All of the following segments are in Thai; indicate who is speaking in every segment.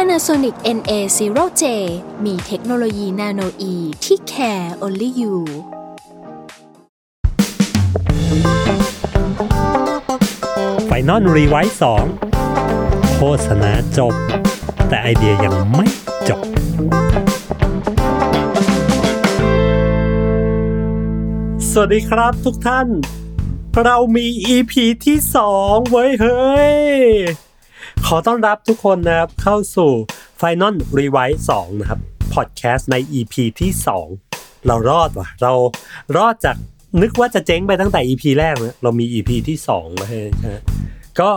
Speaker 1: Panasonic NA0J มีเทคโนโลยี nanoe ที่ care only you
Speaker 2: final revise สองโฆษณาจบ แต่ไอเดียยังไม่จบ สวัสดีครับทุกท่าน เรามี EP ที่สองเว้ยเฮ้ย ขอต้อนรับทุกคนนะครับเข้าสู่ Final Rewise 2 นะครับ พอดแคสต์ใน EP ที่ 2 เรารอดว่ะ เรารอดจากนึกว่าจะเจ๊งไปตั้งแต่ EP แรกนะเรามี EP ที่ 2 มาให้นะฮะก็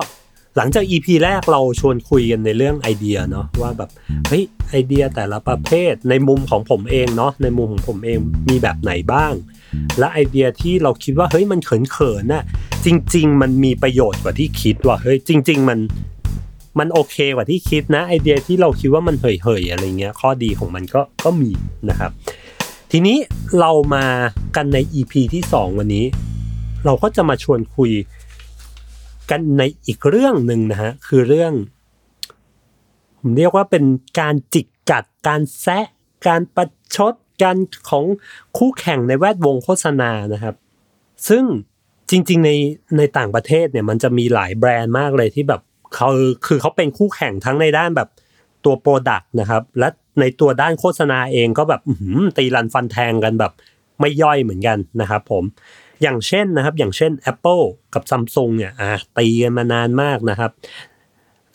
Speaker 2: หลังจาก EP แรกเราชวนคุยกันในเรื่องไอเดียเนาะว่าแบบเฮ้ยไอเดียแต่ละประเภทในมุมของผมเองเนาะในมุมของผมเองมีแบบไหนบ้าง และไอเดียที่เราคิดว่าเฮ้ยมันเขินๆน่ะจริง ๆ มันมีประโยชน์กว่าที่คิดว่ะเฮ้ยจริง ๆ มัน มันโอเคกว่าที่คิดนะ ไอเดียที่เราคิดว่ามันเห่ยๆอะไรเงี้ยข้อดีของมันก็ก็มีนะครับ ทีนี้เรามากันใน EP ที่ 2 วันนี้ เราก็จะมาชวนคุยกันในอีกเรื่องหนึ่งนะฮะคือเรื่อง ผมเรียกว่าเป็นการจิกกัดการแซะ การประชดการของคู่แข่งในแวดวงโฆษณานะครับ ซึ่งจริง ๆ ในในต่างประเทศเนี่ยมันจะมีหลายแบรนด์มากเลยที่แบบ เขาคือเขาเป็นคู่แข่งทั้งในด้านแบบตัว product นะครับ และในตัวด้านโฆษณาเองก็แบบตีรันฟันแทงกันแบบไม่ย่อยเหมือนกันนะครับผมอย่างเช่นนะครับ อย่างเช่น Apple กับ Samsung เนี่ยอะตีกันมานานมากนะครับ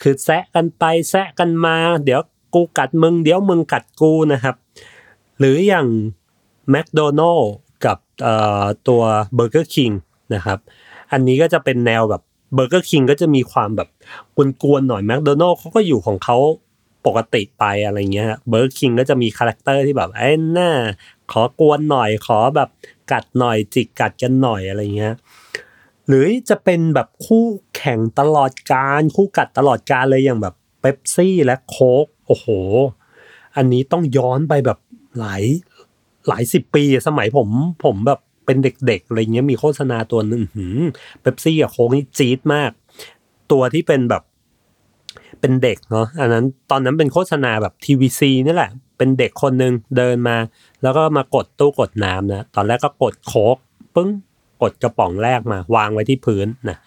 Speaker 2: คือแซะกันไปแซะกันมา เดี๋ยวกูกัดมึง เดี๋ยวมึงกัดกูนะครับ หรืออย่าง McDonald กับตัว Burger King นะครับ อันนี้ก็จะเป็นแนวแบบ Burger King ก็จะมีความแบบกวนๆหน่อย McDonald เขาก็อยู่ของเขาปกติไปอะไรเงี้ย Burger King ก็จะมี character ที่แบบไอ้หน้าขอกวนหน่อยขอแบบกัดหน่อยจิกกัดกันหน่อยอะไรเงี้ยหรือจะเป็นแบบคู่แข่งตลอดการคู่กัดตลอดการเลยอย่างแบบเ e ปซี่และโค้กโอ้โห อันนี้ต้องย้อนไปแบบหลายหลายสิบปีสมัยผมผมแบบ เป็นเด็กๆอะไรเงี้ยมีโฆษณาตัวหนึ่งเ e ปซี่กับโค้กนี่จี๊ดมาก ตัวที่เป็นแบบ เป็นเด็กเนาะอันนั้นตอนนั้นเป็นโฆษณาแบบทีวีซีนี่แหละ เป็นเด็กคนหนึ่งเดินมา แล้วก็มากดตู้กดน้ำนะตอนแรกก็กดโค้กปึ้งกดกระป๋องแรกมาวางไว้ที่พื้นนะ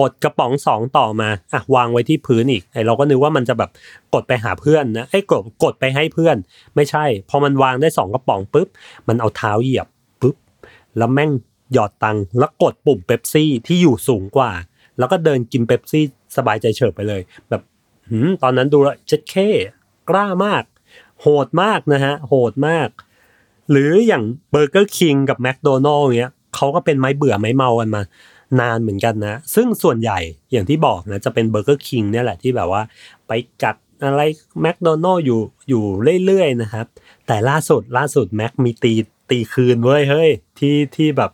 Speaker 2: กดกระป๋องสองต่อมาอะวางไว้ที่พื้นอีกไอเราก็นึกว่ามันจะแบบกดไปหาเพื่อนนะไอ้กดกดไปให้เพื่อน ไม่ใช่ พอมันวางได้สองกระป๋องปุ๊บมันเอาเท้าเหยียบ แล้วแม่งหยอดตังค์แล้วกดปุ่มเป๊ปซี่ที่อยู่สูงกว่า แล้วก็เดินกินเป๊ปซี่สบายใจเฉิบไปเลย แบบหืมตอนนั้นดูแลเจ็ดเคกล้ามาก โหดมากนะฮะ โหดมาก หรืออย่าง Burger King กับแมคโดนัลล์เนี้ยเขาก็เป็นไม้เบื่อไม้เมากันมานานเหมือนกันนะ ซึ่งส่วนใหญ่อย่างที่บอกนะจะเป็น Burger King เนี่ยแหละที่แบบว่า ไปกัดอะไรแมคโดนัลล์อยู่อยู่เรื่อยๆนะครับ แต่ล่าสุดล่าสุดแม็กมีตี ตีคืนเว้ยเฮ้ยที่ที่แบบ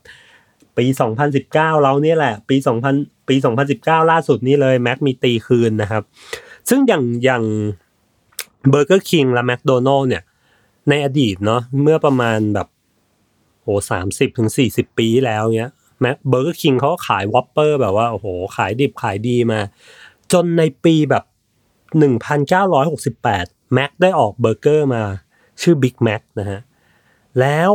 Speaker 2: ปี 2019 เราเนี่ยแหละ ปี 2000 ปี 2019 ล่าสุดนี้เลยแม็กมีตีคืนนะครับ ซึ่งอย่างอย่างBurger King และแมคโดนัลล์เนี่ย ในอดีตเนาะเมื่อประมาณแบบโอ้สามสิบถึงสี่สิบปีแล้วเนี้ยแม Burger King เขาขาย Whopper แบบว่าโอ้โห ขายดิบขายดีมา จนในปีแบบหนึ่งพันเก้าร้อยหกสิบแปดแม็กได้ออกเบอร์เกอร์มาชื่อ Big Mac นะฮะแล้ว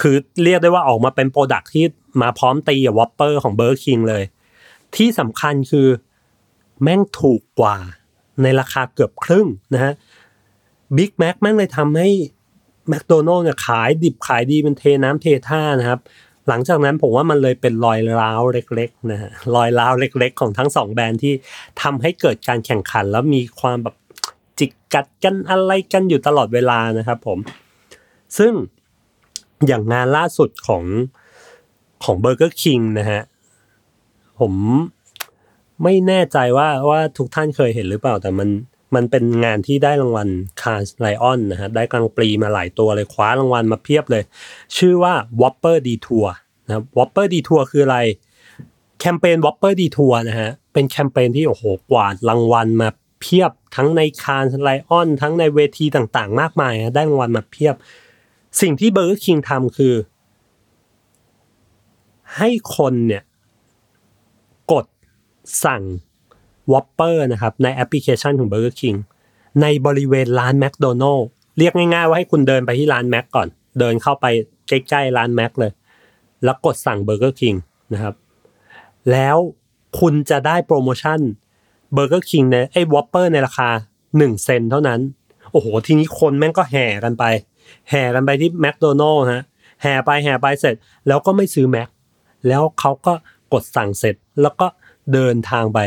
Speaker 2: คือเรียกได้ว่าออกมาเป็น product ที่มาพร้อมตีกับ Whopper ของ Burger King เลย ที่สำคัญคือแม่งถูกกว่าในราคาเกือบครึ่งนะฮะบิ๊กแม็กแม่งเลยทำให้แมคโดนัลล์เนี่ยขายดิบขายดีเป็นเทน้ำเทท่านะครับ หลังจากนั้นผมว่ามันเลยเป็นรอยร้าวเล็กๆนะฮะรอยร้าวเล็ก ๆ ของทั้งสองแบรนด์ที่ทำให้เกิดการแข่งขัน แล้วมีความแบบจิกกัดกันอะไรกันอยู่ตลอดเวลานะครับผม ซึ่ง อย่างงานล่าสุดของของ Burger King นะฮะ ผมไม่แน่ใจว่าว่าทุกท่านเคยเห็นหรือเปล่า แต่มันมันเป็นงานที่ได้รางวัล Cannes Lions นะฮะ ได้ Grand Prix มาหลายตัวเลยคว้ารางวัลมาเพียบเลย ชื่อว่า Whopper Detour นะครับ Whopper Detour คืออะไร แคมเปญ Whopper Detour นะฮะ เป็นแคมเปญที่โอ้โหกวาดรางวัลมาเพียบทั้งใน Cannes Lions ทั้งในเวทีต่างๆ มากมายฮะได้รางวัลมาเพียบ สิ่งที่ Burger King ทำคือ ให้คนเนี่ย กดสั่ง Whopper นะครับ ในแอปพลิเคชันของ Burger King ในบริเวณร้านแม d โดนัล s เรียกง่ายๆว่าให้คุณเดินไปที่ร้านแม็กก่อน เดินเข้าไปใกล้ๆร้านแม็กเลย แล้วกดสั่ง Burger King นะครับ แล้วคุณจะได้โปรโมชั่น Burger King ในไอ้ Whopper ในราคา 1 เซนต์เท่านั้น โอ้โห ทีนี้คนแม่งก็แห่กันไป แห่กันไปที่ McDonald's ฮะแห่ไปแห่ไปเสร็จ แล้วก็ไม่ซื้อแม็กแล้วเขาก็กดสั่งเสร็จแล้วก็เดินทางไป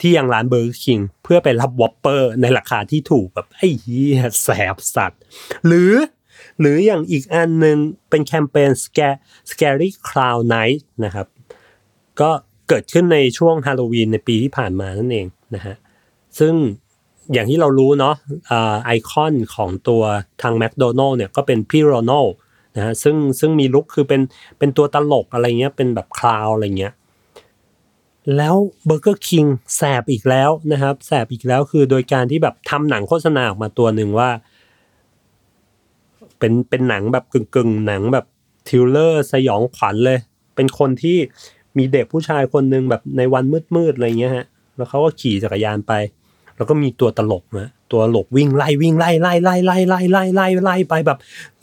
Speaker 2: ที่ยังร้าน Burger King เพื่อไปรับ Whopper ในราคาที่ถูกแบบไอ้เหี้ยแสบสัตว์ หรือหรืออย่างอีกอันหนึ่งเป็นแคมเปญ Scare Scary Clown Night นะครับ ก็เกิดขึ้นในช่วงฮาโลวีนในปีที่ผ่านมานั่นเองนะฮะซึ่ง อย่างที่เรารู้เนาะอ่าไอคอนของตัวทางแม d โดนัลเนี่ยก็เป็นพี่โรนัลด์นะฮะซึ่งซึ่งมีลุคคือเป็นเป็นตัวตลกอะไรเงี้ยเป็นแบบ clown อะไรเงี้ยแล้วเบอร์เกอร์คิงแสบอีกแล้วนะครับแสบอีกแล้วคือโดยการที่แบบทำหนังโฆษณาออกมาตัวหนึ่งว่า เป็นเป็นหนังแบบกึ่งกึ่งหนังแบบthriller สยองขวัญเลย เป็นคนที่มีเด็กผู้ชายคนหนึ่งแบบในวันมืดๆอะไรเงี้ยฮะแล้วเขาก็ขี่จักรยานไป แล้วก็มีตัวตลกนะตัวตลกวิ่งไล่วิ่งไล่ไล่ไล่ไล่ไล่ไล่ไล่ไล่ไปแบบ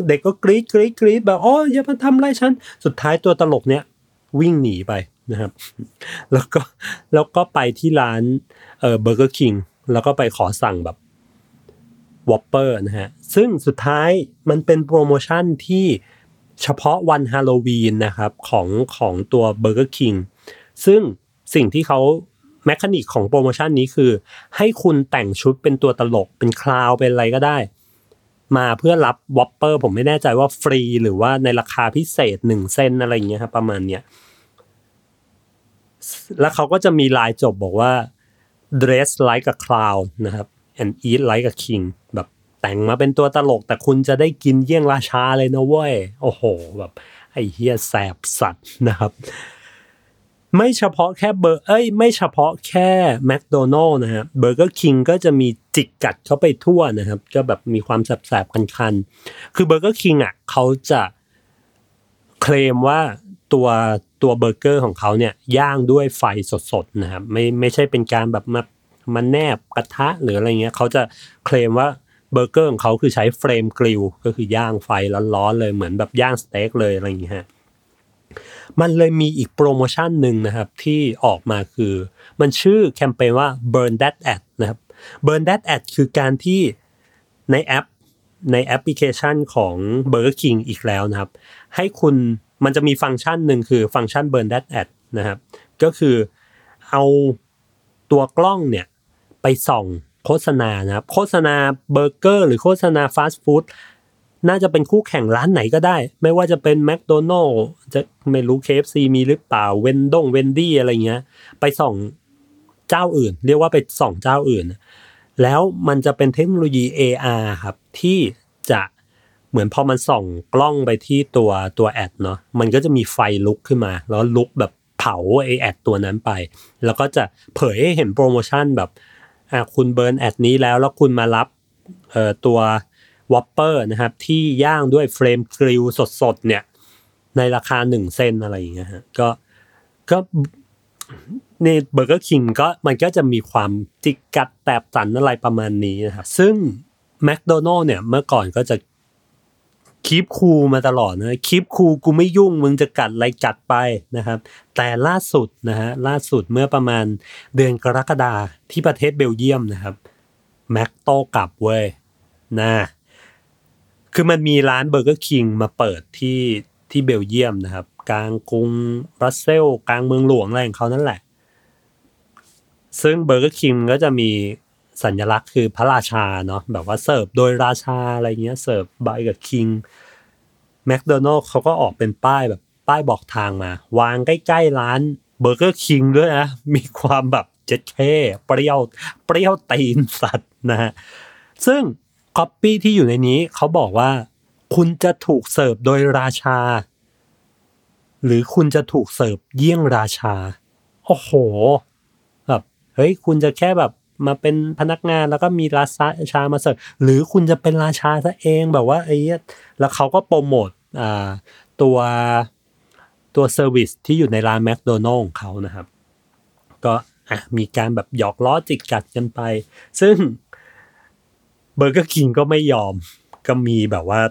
Speaker 2: เด็กก็กรี๊ดกรี๊ดกรี๊ดแบบอ๋ออย่ามาทำไรฉันสุดท้ายตัวตลกเนี้ยวิ่งหนีไปนะครับ แล้วก็แล้วก็ไปที่ร้านเออเบอร์เกอร์คิงแล้วก็ไปขอสั่งแบบวอปเปอร์นะฮะซึ่งสุดท้ายมันเป็นโปรโมชั่นที่เฉพาะวันฮาโลวีนนะครับของของตัวเบอร์เกอร์คิงซึ่งสิ่งที่เขา mechanic ของโปรโมชั่นนี้คือ ให้คุณแต่งชุดเป็นตัวตลกเป็น clown เป็นอะไรก็ได้ มาเพื่อรับวอปเปอร์ผมไม่แน่ใจว่าฟรีหรือว่าในราคาพิเศษหนึ่งเซนต์อะไรอย่างเงี้ยครับประมาณเนี้ยแล้วเขาก็จะมีลายจบบอกว่า dress like a clown นะครับ and eat like a king แบบแต่งมาเป็นตัวตลก แต่คุณจะได้กินเยี่ยงราชาเลยนะเว้ย โอ้โห แบบ ไอ้เหี้ยแสบสัตว์นะครับ ไม่เฉพาะแค่เบอร์เอ้ยไม่เฉพาะแค่แม คโดนัล ด์ นะฮะเบอร์เกอร์คิงก็จะมีจิกกัดเข้าไปทั่วนะครับ ก็แบบมีความแสบๆคันๆ คือเบอร์เกอร์คิงอะเขาจะเคลมว่าตัวตัวเบอร์เกอร์ของเขาเนี่ยย่างด้วยไฟสดๆนะครับไม่ไม่ใช่เป็นการแบบมามาแนบกระทะหรืออะไรเงี้ยเขาจะเคลมว่าเบอร์เกอร์ของเขาคือใช้ flame grill ก็คือย่างไฟร้อนๆเลยเหมือนแบบย่างสเต็กเลยอะไรอย่างเงี้ย มันเลยมีอีกโปรโมชั่นหนึ่งนะครับที่ออกมาคือ มันชื่อแคมเปญว่า burn that ad นะครับ burn that ad คือการที่ในแอปในแอปพลิเคชันของ Burger King อีกแล้วนะครับ ให้คุณมันจะมีฟังก์ชันหนึ่งคือฟังก์ชัน burn that ad นะครับ ก็คือเอาตัวกล้องเนี่ยไปส่องโฆษณานะครับ โฆษณาเบอร์เกอร์หรือโฆษณาฟาสต์ฟู้ด น่าจะเป็นคู่แข่งร้านไหนก็ได้ ไม่ว่าจะเป็นแม d โดนัล s จะไม่รู้ KFC มีหรือเปล่าเวนดงเวนดี้อะไรเงี้ย ไปส่องเจ้าอื่น เรียกว่าไปส่องเจ้าอื่น แล้วมันจะเป็นเทคโนโลยี AR ครับ ที่จะเหมือนพอมันส่องกล้องไปที่ตัวตัว ad เนาะมันก็จะมีไฟลุกขึ้นมา แล้วลุกแบบเผาไอ้ ad ตัวนั้นไป แล้วก็จะเผยให้เห็นโปรโมชั่นแบบอะคุณ burn ad นี้แล้วแล้วคุณมารับเอ่อตัว วอปเปอร์นะครับ ที่ย่างด้วย flame grill สดๆเนี่ย ในราคาหนึ่งเซนต์อะไรอย่างเงี้ยฮะก็ก็ในเบอร์เกอร์คิงก็มันก็จะมีความจิกกัดแสบสันอะไรประมาณนี้นะครับซึ่งแม d โดนัล s เนี่ยเมื่อก่อนก็จะ keep cool มาตลอดนะ keep cool กูไม่ยุ่งมึงจะกัดอะไรกัดไปนะครับ แต่ล่าสุดนะฮะล่าสุดเมื่อประมาณเดือนกรกฎาที่ประเทศเบลเยียมนะครับแมคโต้กลับเว้ยนะ คือมันมีร้านเบอร์เกอร์คิงมาเปิดที่ที่เบลเยียมนะครับ กลางกรุงบรัสเซลส์กลางเมืองหลวงอะไรของเขานั่นแหละ ซึ่งเบอร์เกอร์คิงก็จะมีสัญลักษณ์คือพระราชาเนาะแบบว่าเสิร์ฟโดยราชาอะไรเงี้ย served by the king แมคโดนัลด์เขาก็ออกเป็นป้ายแบบป้ายบอกทางมา วางใกล้ๆร้านเบอร์เกอร์คิงด้วยนะ มีความแบบเจ็ดเคเปรี้ยวเปรี้ยวตีนสัตว์นะฮะซึ่ง คอปปี้ที่อยู่ในนี้เขาบอกว่า คุณจะถูกเสิร์ฟโดยราชา หรือคุณจะถูกเสิร์ฟเยี่ยงราชา โอ้โหแบบเฮ้ยคุณจะแค่แบบมาเป็นพนักงานแล้วก็มีราชามาเสิร์ฟหรือคุณจะเป็นราชาซะเองแบบว่าไอ้แล้วเขาก็โปรโมทอ่าตัวตัว service ที่อยู่ในร้านแมคโดนัลด์ของเขานะครับ ก็อะมีการแบบหยอกล้อจิกกัดกันไป ซึ่ง เบอร์เกอร์คิงก็ไม่ยอมก็มีแบบว่า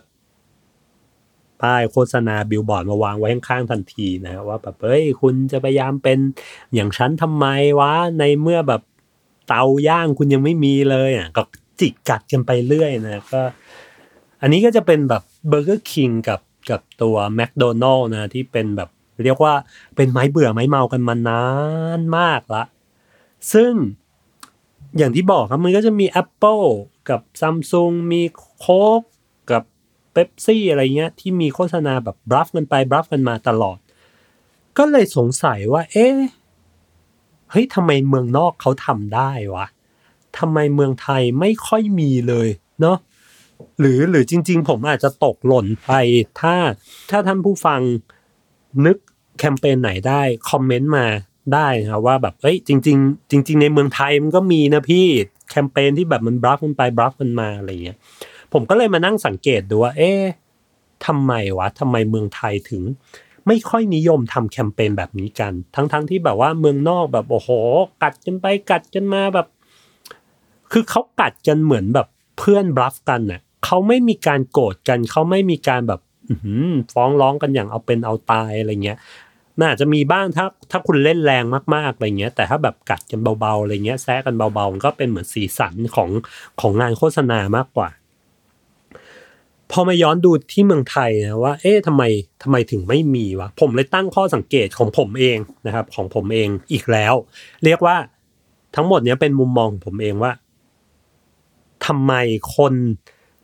Speaker 2: ป้ายโฆษณาบิลบอร์ดมาวางไว้ข้างๆทันทีนะ ว่าแบบเฮ้ยคุณจะพยายามเป็นอย่างฉันทำไมวะในเมื่อแบบเตาย่างคุณยังไม่มีเลยอะก็จิกกัดกันไปเรื่อยนะก็ อันนี้ก็จะเป็นแบบเบอร์เกอร์คิงกับกับตัวแมคโดนัลด์นะที่เป็นแบบเรียกว่าเป็นไม้เบื่อไม้เมากันมานานนมากละ ซึ่งอย่างที่บอกครับมันก็จะมี Apple กับ Samsung มีโค้กกับเ e ปซี่อะไรเงี้ย ที่มีโฆษณาแบบบลัฟกันไปบลัฟกันมาตลอด ก็เลยสงสัยว่า เอ๊ะเฮ้ยทำไมเมืองนอกเขาทำได้วะทำไมเมืองไทยไม่ค่อยมีเลยเนาะหรือหรือจริง ๆ ผมอาจจะตกหล่นไป ถ้าถ้าท่านผู้ฟังนึกแคมเปญไหนได้ คอมเมนต์มาได้นะว่าแบบเอ้ยจริง ๆ จริง ๆ ในเมืองไทยมันก็มีนะพี่ แคมเปญที่แบบมันบลัฟมันไปบลัฟมันมาอะไรเงี้ยผมก็เลยมานั่งสังเกตดูว่า เอ๊ะทำไมวะทำไมเมืองไทยถึง ไม่ค่อยนิยมทำแคมเปญแบบนี้กัน ทั้งๆทที่แบบว่าเมืองนอกแบบโอ้โห กัดกันไปกัดกันมาแบบ คือเขากัดกันเหมือนแบบเพื่อนบลัฟกันน่ะเขาไม่มีการโกรธกันเขาไม่มีการแบบฟ้องร้องกันอย่างเอาเป็นเอาตายอะไรเงี้ย น่าจะมีบ้างถ้าถ้าคุณเล่นแรงมากๆอะไรเงี้ย แต่ถ้าแบบกัดกันเบาๆอะไรเงี้ยแซะกันเบาๆก็เป็นเหมือนสีสันของของงานโฆษณามากกว่า พอมาย้อนดูที่เมืองไทยนะว่า เอ๊ะทำไมทำไมถึงไม่มีวะผมเลยตั้งข้อสังเกตของผมเองนะครับ ของผมเองอีกแล้ว เรียกว่าทั้งหมดเนี้ยเป็นมุมมองของผมเองว่าทำไมคน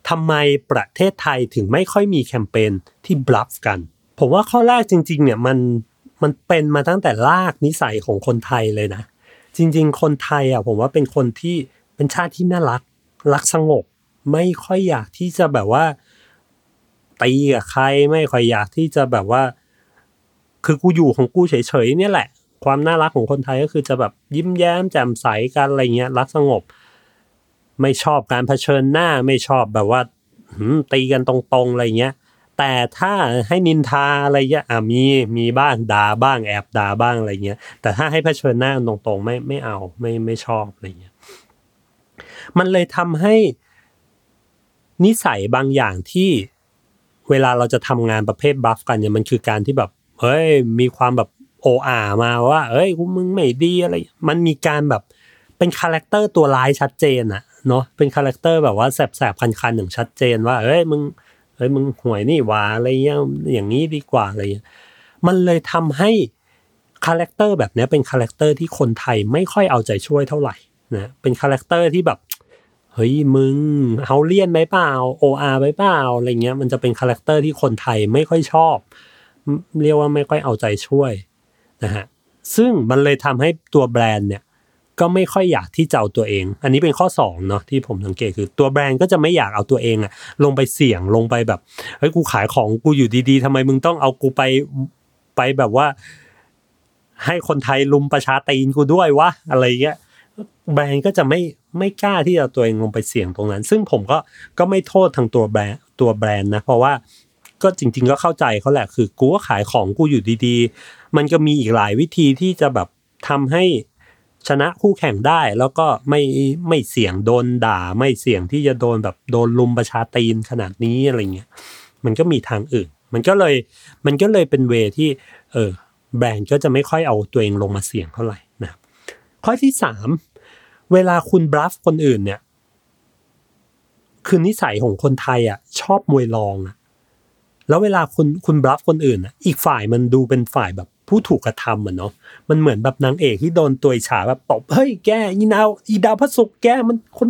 Speaker 2: ทำไมประเทศไทยถึงไม่ค่อยมีแคมเปญที่บลัฟกัน ผมว่าข้อแรกจริง ๆ เนี่ยมัน มันเป็นมาตั้งแต่ลากนิสัยของคนไทยเลยนะ จริง ๆ คนไทยอะผมว่าเป็นคนที่เป็นชาติที่น่ารัก รักสงบ ไม่ค่อยอยากที่จะแบบว่าตีกับใครไม่ค่อยอยากที่จะแบบว่า คือกูอยู่ของกูเฉยๆเนี่ยแหละ ความน่ารักของคนไทยก็คือจะแบบยิ้มแย้มแจ่มใสกันอะไรเงี้ยรักสงบ ไม่ชอบการเผชิญหน้าไม่ชอบแบบว่าตีกันตรงๆอะไรเงี้ย แต่ถ้าให้นินทาอะไรเงี้ยอะมีมีบ้างด่าบ้างแอบด่าบ้างอะไรเงี้ยแต่ถ้าให้เผชิญหน้าตรงๆไม่ไม่เอาไม่ไม่ชอบอะไรเงี้ยมันเลยทำให้นิสัยบางอย่างที่เวลาเราจะทำงานประเภทบลัฟกันเนี่ยมันคือการที่แบบเฮ้ยมีความแบบโออามาว่า เอ้ยมึงไม่ดีอะไร มันมีการแบบเป็น character ตัวร้ายชัดเจนอะเนาะเป็น character แบบว่าแสบๆคันๆอย่างชัดเจนว่าเอ้ยมึง เฮ้ยมึงห่วยนี่หว่าอะไรเงี้ยอย่างนี้ดีกว่าอะไรเงี้ยมันเลยทำให้ character แบบนี้เป็น character ที่คนไทยไม่ค่อยเอาใจช่วยเท่าไหร่นะเป็น character ที่แบบเฮ้ยมึงเฮาเลียนไหมเปล่าโออาร์ไหมเปล่าอะไรเงี้ยมันจะเป็น character ที่คนไทยไม่ค่อยชอบ เรียกว่าไม่ค่อยเอาใจช่วยนะฮะซึ่งมันเลยทำให้ตัวแบรนด์เนี่ย ก็ไม่ค่อยอยากที่จะเอาตัวเอง อันนี้เป็นข้อสองเนาะที่ผมสังเกตคือตัวแบรนด์ก็จะไม่อยากเอาตัวเองอะลงไปเสี่ยงลงไปแบบเฮ้ยกูขายของกูอยู่ดีๆทำไมมึงต้องเอากูไปไปแบบว่า ให้คนไทยรุมประชาตีนกูด้วยวะอะไรเงี้ยแบรนด์ก็จะไม่ไม่กล้าที่จะตัวเองลงไปเสี่ยงตรงนั้น ซึ่งผมก็ก็ไม่โทษทางตัวแบรนด์ตัวแบรนด์นะเพราะว่าก็จริง ๆ ก็เข้าใจเขาแหละคือกูก็ขายของกูอยู่ดี ๆ มันก็มีอีกหลายวิธีที่จะแบบทำให้ ชนะคู่แข่งได้แล้วก็ไม่ไม่เสี่ยงโดนด่า ไม่เสี่ยงที่จะโดนแบบโดนลุมประชาตีนขนาดนี้อะไรเงี้ยมันก็มีทางอื่น มันก็เลยมันก็เลยเป็นเวที่ เออแบรนด์ก็จะไม่ค่อยเอาตัวเองลงมาเสี่ยงเท่าไหร่นะข้อที่สามเวลาคุณบลัฟคนอื่นเนี่ย คือนิสัยของคนไทยอะ ชอบมวยรองอะแล้วเวลาคุณคุณบลัฟคนอื่นอะ อีกฝ่ายมันดูเป็นฝ่ายแบบ ผู้ถูกกระทำอะเนาะมันเหมือนแบบนางเอกที่โดนตัวฉาแบบตบเฮ้ยแกอีนาวอีดาวพระศุกร์แกมันคน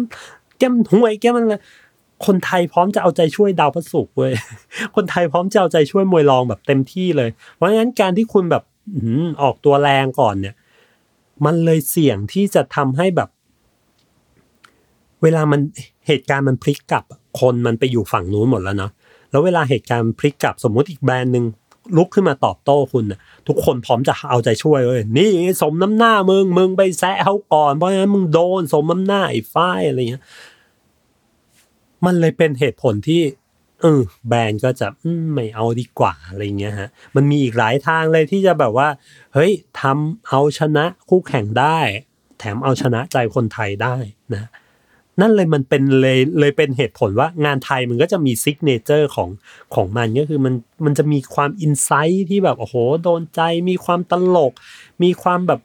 Speaker 2: แกมันห่วยแกมันอะไรคนไทยพร้อมจะเอาใจช่วยดาวพระศุกร์เว้ยคนไทยพร้อมจะเอาใจช่วยมวยรองแบบเต็มที่เลย เพราะฉะนั้นการที่คุณแบบออกตัวแรงก่อนเนี่ย มันเลยเสี่ยงที่จะทำให้แบบ เวลามันเหตุการณ์มันพลิกกลับ คนมันไปอยู่ฝั่งนู้นหมดแล้วเนาะแล้วเวลาเหตุการณ์พลิกกลับสมมุติอีกแบรนด์หนึ่ง ลุกขึ้นมาตอบโต้คุณทุกคนพร้อมจะเอาใจช่วยเลยนี่สมน้ำหน้ามึงมึงไปแซะเขาก่อนเพราะฉะนั้นมึงโดนสมน้ำหน้าไอ้ฝ้ายอะไรเงี้ยมันเลยเป็นเหตุผลที่เออแบรนด์ก็จะไม่เอาดีกว่าอะไรเงี้ยฮะมันมีอีกหลายทางเลยที่จะแบบว่า เฮ้ยทำเอาชนะคู่แข่งได้ แถมเอาชนะใจคนไทยได้นะ นั่นเลยมันเป็นเลยเลยเป็นเหตุผลว่างานไทยมันก็จะมี signature ของของมันก็คือมันมันจะมีความ insight ที่แบบโอ้โหโดนใจมีความตลก มีความแบบ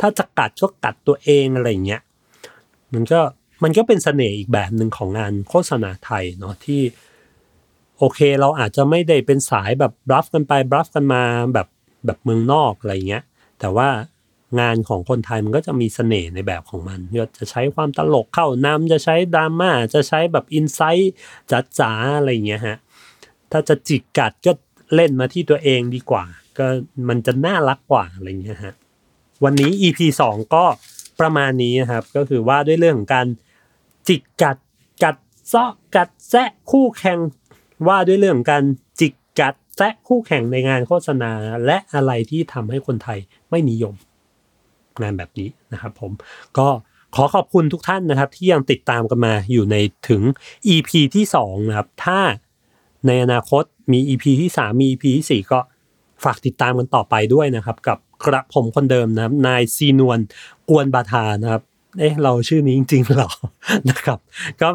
Speaker 2: ถ้าจะกัดก็กัดตัวเองอะไรเงี้ยมันก็มันก็เป็นเสน่ห์อีกแบบหนึ่งของงานโฆษณาไทยเนาะที่โอเคเราอาจจะไม่ได้เป็นสายแบบบลัฟกันไปบลัฟกันมาแบบแบบเมืองนอกอะไรเงี้ยแต่ว่า งานของคนไทยมันก็จะมีเสน่ห์ในแบบของมันจะใช้ความตลกเข้านำจะใช้ดราม่าจะใช้แบบอินไซต์จ๋าๆอะไรเงี้ยฮะถ้าจะจิกกัดก็เล่นมาที่ตัวเองดีกว่า ก็มันจะน่ารักกว่าอะไรเงี้ยฮะวันนี้ EP สองก็ประมาณนี้นะครับก็คือว่าด้วยเรื่องของการจิกกัดกัดเซาะกัดแซะคู่แข่งว่าด้วยเรื่องของการจิกกัดแซะคู่แข่งในงานโฆษณาและอะไรที่ทำให้คนไทยไม่นิยม งานแบบนี้นะครับผมก็ขอขอบคุณทุกท่านนะครับ ที่ยังติดตามกันมาอยู่ในถึง EP ที่2นะครับถ้าในอนาคตมี EP ที่ 3 มี EP ที่ 4 ก็ฝากติดตามกันต่อไปด้วยนะครับ กับกระผมคนเดิมนะครับนายซีนวลกวนบาทานะครับเอ๊ะเราชื่อนี้จริงๆหรอนะครับ ก็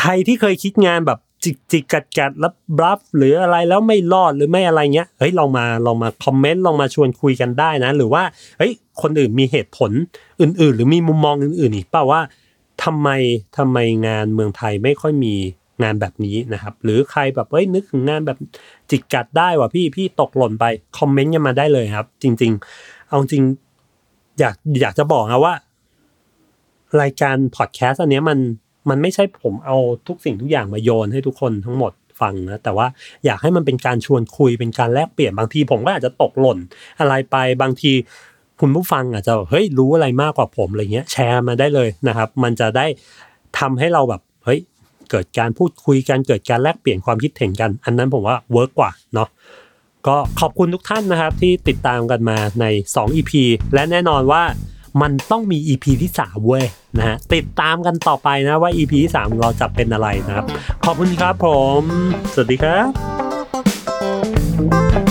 Speaker 2: ใครที่เคยคิดงานแบบ จิกจิกกัดกัดแล้วบลัฟหรืออะไรแล้วไม่รอดหรือไม่อะไรเงี้ยเฮ้ยลองมาลองมาคอมเมนต์ลองมาชวนคุยกันได้นะ หรือว่าเฮ้ยคนอื่นมีเหตุผลอื่น ๆ หรือมีมุมมองอื่น ๆ อีกเปล่าว่าทำไมทำไมงานเมืองไทยไม่ค่อยมีงานแบบนี้นะครับ หรือใครแบบเฮ้ยนึกถึงงานแบบจิกกัดได้ว่ะพี่พี่ตกหล่นไปคอมเมนต์กันมาได้เลยครับ จริง ๆ เอาจริงอยากอยากจะบอกนะว่า รายการพอดแคสต์อันนี้มัน มันไม่ใช่ผมเอาทุกสิ่งทุกอย่างมาโยนให้ทุกคนทั้งหมดฟังนะแต่ว่าอยากให้มันเป็นการชวนคุยเป็นการแลกเปลี่ยนบางทีผมก็อาจจะตกหล่น อะไรไปบางทีคุณผู้ฟังอาจจะเฮ้ยรู้อะไรมากกว่าผมอะไรเงี้ยแชร์มาได้เลยนะครับ มันจะได้ทำให้เราแบบเฮ้ยเกิดการพูดคุยกันเกิดการแลกเปลี่ยนความคิดเห็นกัน อันนั้นผมว่า work กว่าเนาะก็ขอบคุณทุกท่านนะครับที่ติดตามกันมาใน 2 EP และแน่นอนว่า มันต้องมี EP ที่ 3 เว้ยนะฮะติดตามกันต่อไปนะว่า EP ที่ 3 เราจะเป็นอะไรนะครับ ขอบคุณครับผม สวัสดีครับ